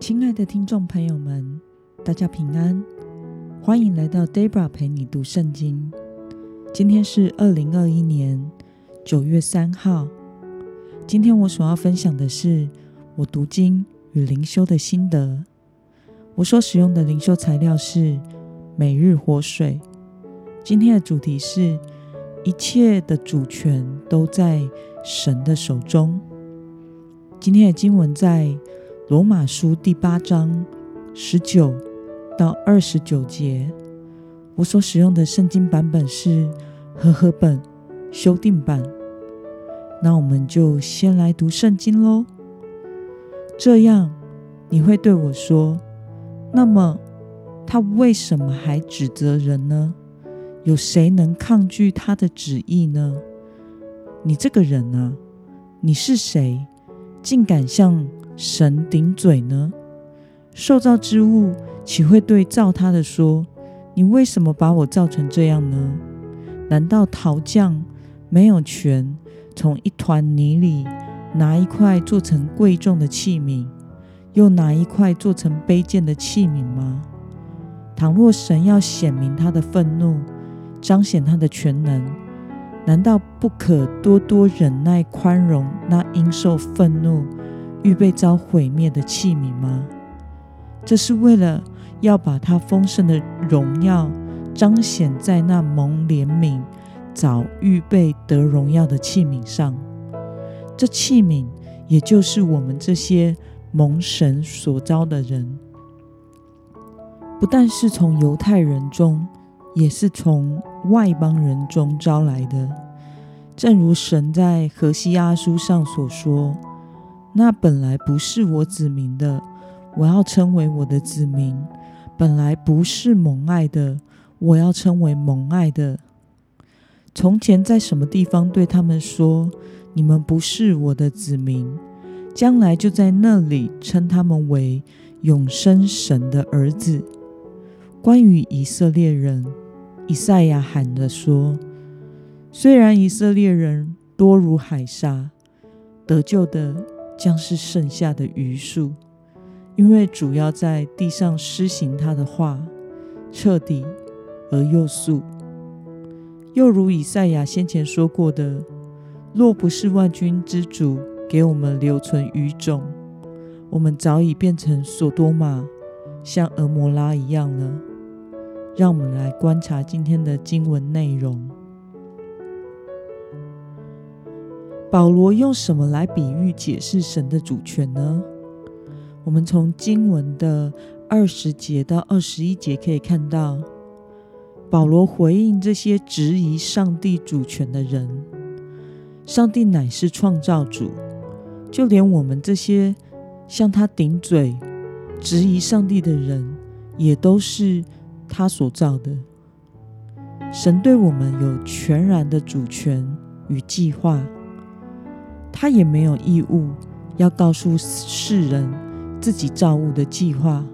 亲爱的听众朋友们，大家平安，欢迎来到 Debra 陪你读圣经。今天是二零二一年九月三号。今天我所要分享的是我读经与灵修的心得。我所使用的灵修材料是每日活水。今天的主题是一切的主权都在神的手中。今天的经文在罗马书第八章十九到二十九节，我所使用的圣经版本是和合本修订版。那我们就先来读圣经喽。这样你会对我说：“那么他为什么还指责人呢？有谁能抗拒他的旨意呢？”你这个人啊，你是谁，竟敢向神顶嘴呢？受造之物岂会对造他的说：“你为什么把我造成这样呢？”难道陶匠没有权从一团泥里拿一块做成贵重的器皿，又拿一块做成卑贱的器皿吗？倘若神要显明他的愤怒，彰显他的全能，难道不可多多忍耐宽容那因受愤怒，预备遭毁灭的器皿吗？这是为了要把他丰盛的荣耀彰显在那蒙怜悯、早预备得荣耀的器皿上。这器皿也就是我们这些蒙神所召的人，不但是从犹太人中，也是从外邦人中招来的。正如神在何西阿书上所说。那本来不是我子民的，我要称为我的子民；本来不是蒙爱的，我要称为蒙爱的。从前在什么地方对他们说：“你们不是我的子民”，将来就在那里称他们为永生神的儿子。关于以色列人，以赛亚喊着说：“虽然以色列人多如海沙，得救的。”将是剩下的余数，因为主要在地上施行他的话，彻底而又速。又如以赛亚先前说过的：“若不是万军之主给我们留存余种，我们早已变成所多玛，像蛾摩拉一样了。”让我们来观察今天的经文内容。保罗用什么来比喻解释神的主权呢？我们从经文的二十节到二十一节可以看到，保罗回应这些质疑上帝主权的人：上帝乃是创造主，就连我们这些向他顶嘴、质疑上帝的人，也都是他所造的。神对我们有全然的主权与计划。他也没有义务要告诉世人自己造物的计划，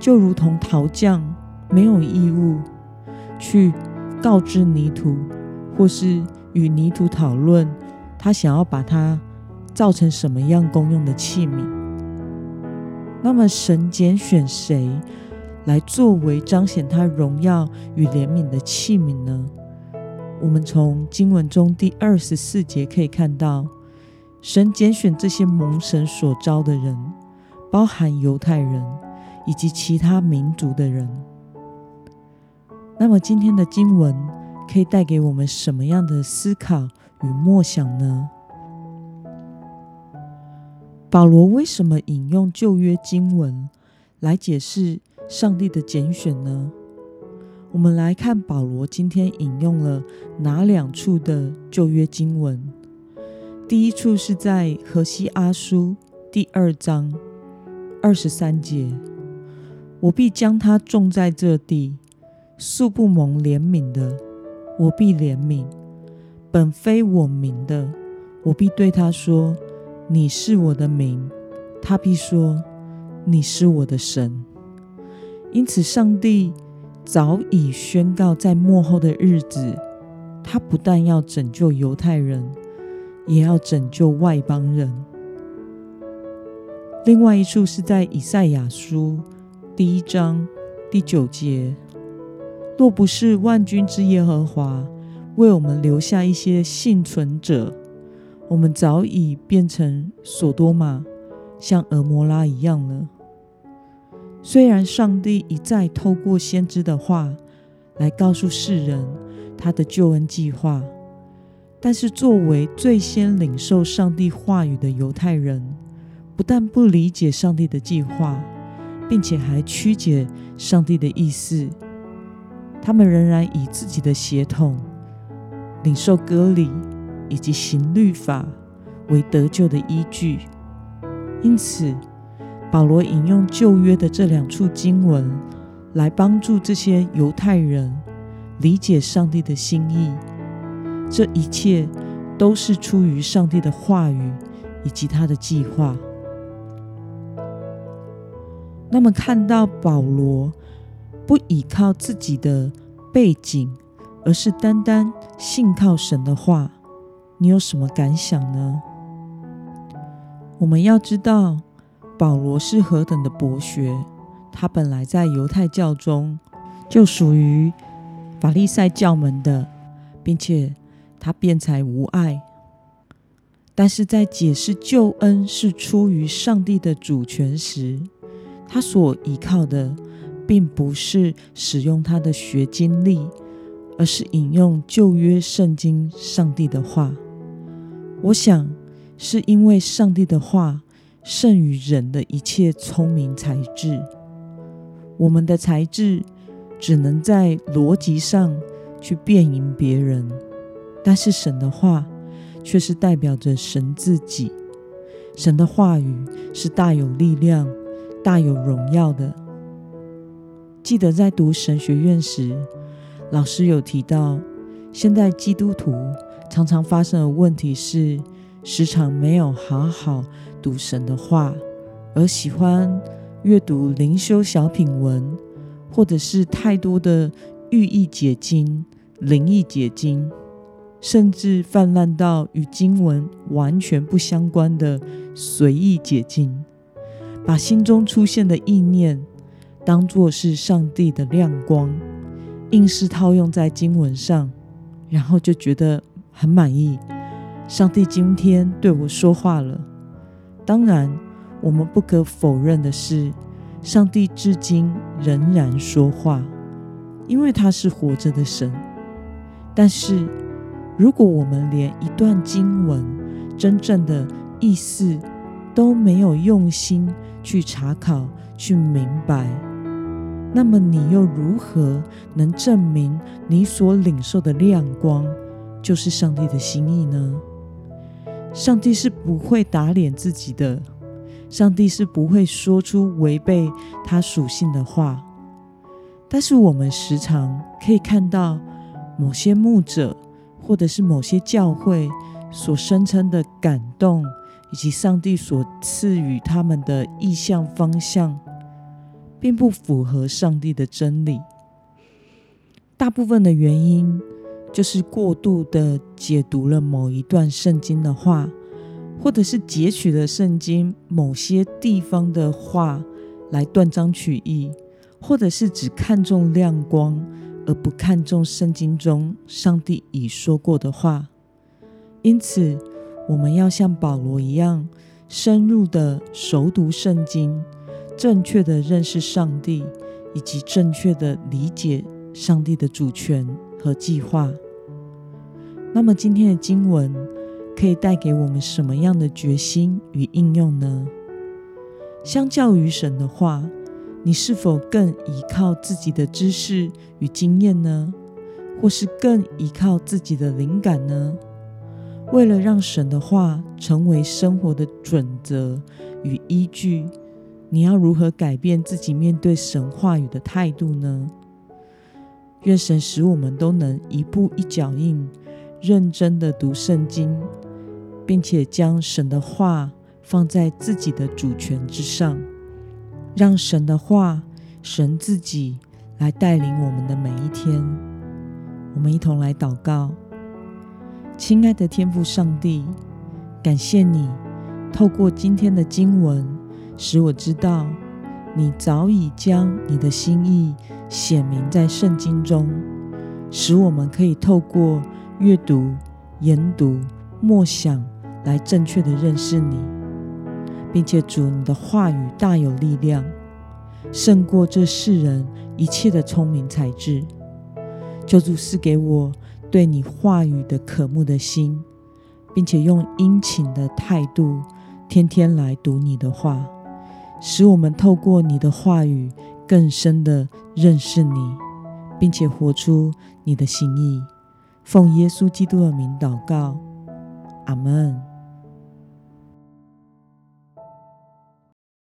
就如同陶匠没有义务去告知泥土，或是与泥土讨论他想要把它造成什么样功用的器皿。那么，神拣选谁来作为彰显他荣耀与怜悯的器皿呢？我们从经文中第二十四节可以看到。神拣选这些蒙神所召的人，包含犹太人以及其他民族的人。那么，今天的经文可以带给我们什么样的思考与默想呢？保罗为什么引用旧约经文来解释上帝的拣选呢？我们来看保罗今天引用了哪两处的旧约经文？第一处是在何西阿书第二章二十三节，我必将他种在这地，素不蒙怜悯的，我必怜悯；本非我民的，我必对他说：你是我的民。他必说：你是我的神。因此，上帝早已宣告，在末后的日子，他不但要拯救犹太人。也要拯救外邦人。另外一处是在以赛亚书第一章第九节：“若不是万军之耶和华为我们留下一些幸存者，我们早已变成所多玛，像蛾摩拉一样了。”虽然上帝一再透过先知的话来告诉世人他的救恩计划，但是作为最先领受上帝话语的犹太人，不但不理解上帝的计划，并且还曲解上帝的意思。他们仍然以自己的血统、领受割礼以及行律法为得救的依据。因此，保罗引用旧约的这两处经文，来帮助这些犹太人理解上帝的心意。这一切都是出于上帝的话语以及他的计划。那么，看到保罗不依靠自己的背景，而是单单信靠神的话，你有什么感想呢？我们要知道，保罗是何等的博学，他本来在犹太教中就属于法利赛教门的，并且他辩才无碍。但是在解释救恩是出于上帝的主权时，他所依靠的，并不是使用他的学经历，而是引用旧约圣经上帝的话。我想，是因为上帝的话胜于人的一切聪明才智。我们的才智只能在逻辑上去辩赢别人，但是神的话却是代表着神自己。神的话语是大有力量，大有荣耀的。记得在读神学院时，老师有提到，现在基督徒常常发生的问题是，时常没有好好读神的话，而喜欢阅读灵修小品文，或者是太多的寓意解经、灵异解经，甚至泛滥到与经文完全不相关的随意解经。把心中出现的意念当作是上帝的亮光，硬是套用在经文上，然后就觉得很满意。上帝今天对我说话了。当然，我们不可否认的是，上帝至今仍然说话，因为他是活着的神。但是，如果我们连一段经文真正的意思都没有用心，去查考，去明白，那么你又如何能证明你所领受的亮光就是上帝的心意呢？上帝是不会打脸自己的，上帝是不会说出违背他属性的话。但是我们时常可以看到某些牧者，或者是某些教会所声称的感动。以及上帝所赐予他们的意向方向，并不符合上帝的真理。大部分的原因就是过度的解读了某一段圣经的话，或者是截取了圣经某些地方的话来断章取义，或者是只看重亮光而不看重圣经中上帝已说过的话。因此，我们要像保罗一样，深入的熟读圣经，正确的认识上帝，以及正确的理解上帝的主权和计划。那么，今天的经文可以带给我们什么样的决心与应用呢？相较于神的话，你是否更依靠自己的知识与经验呢？或是更依靠自己的灵感呢？为了让神的话成为生活的准则与依据，你要如何改变自己面对神话语的态度呢？愿神使我们都能一步一脚印，认真的读圣经，并且将神的话放在自己的主权之上，让神的话、神自己来带领我们的每一天。我们一同来祷告。亲爱的天父上帝，感谢你透过今天的经文，使我知道你早已将你的心意显明在圣经中，使我们可以透过阅读、研读、默想来正确的认识你，并且主你的话语大有力量，胜过这世人一切的聪明才智。求主赐给我对你话语的渴慕的心，并且用殷勤的态度，天天来读你的话，使我们透过你的话语更深的认识你，并且活出你的心意。奉耶稣基督的名祷告，阿门。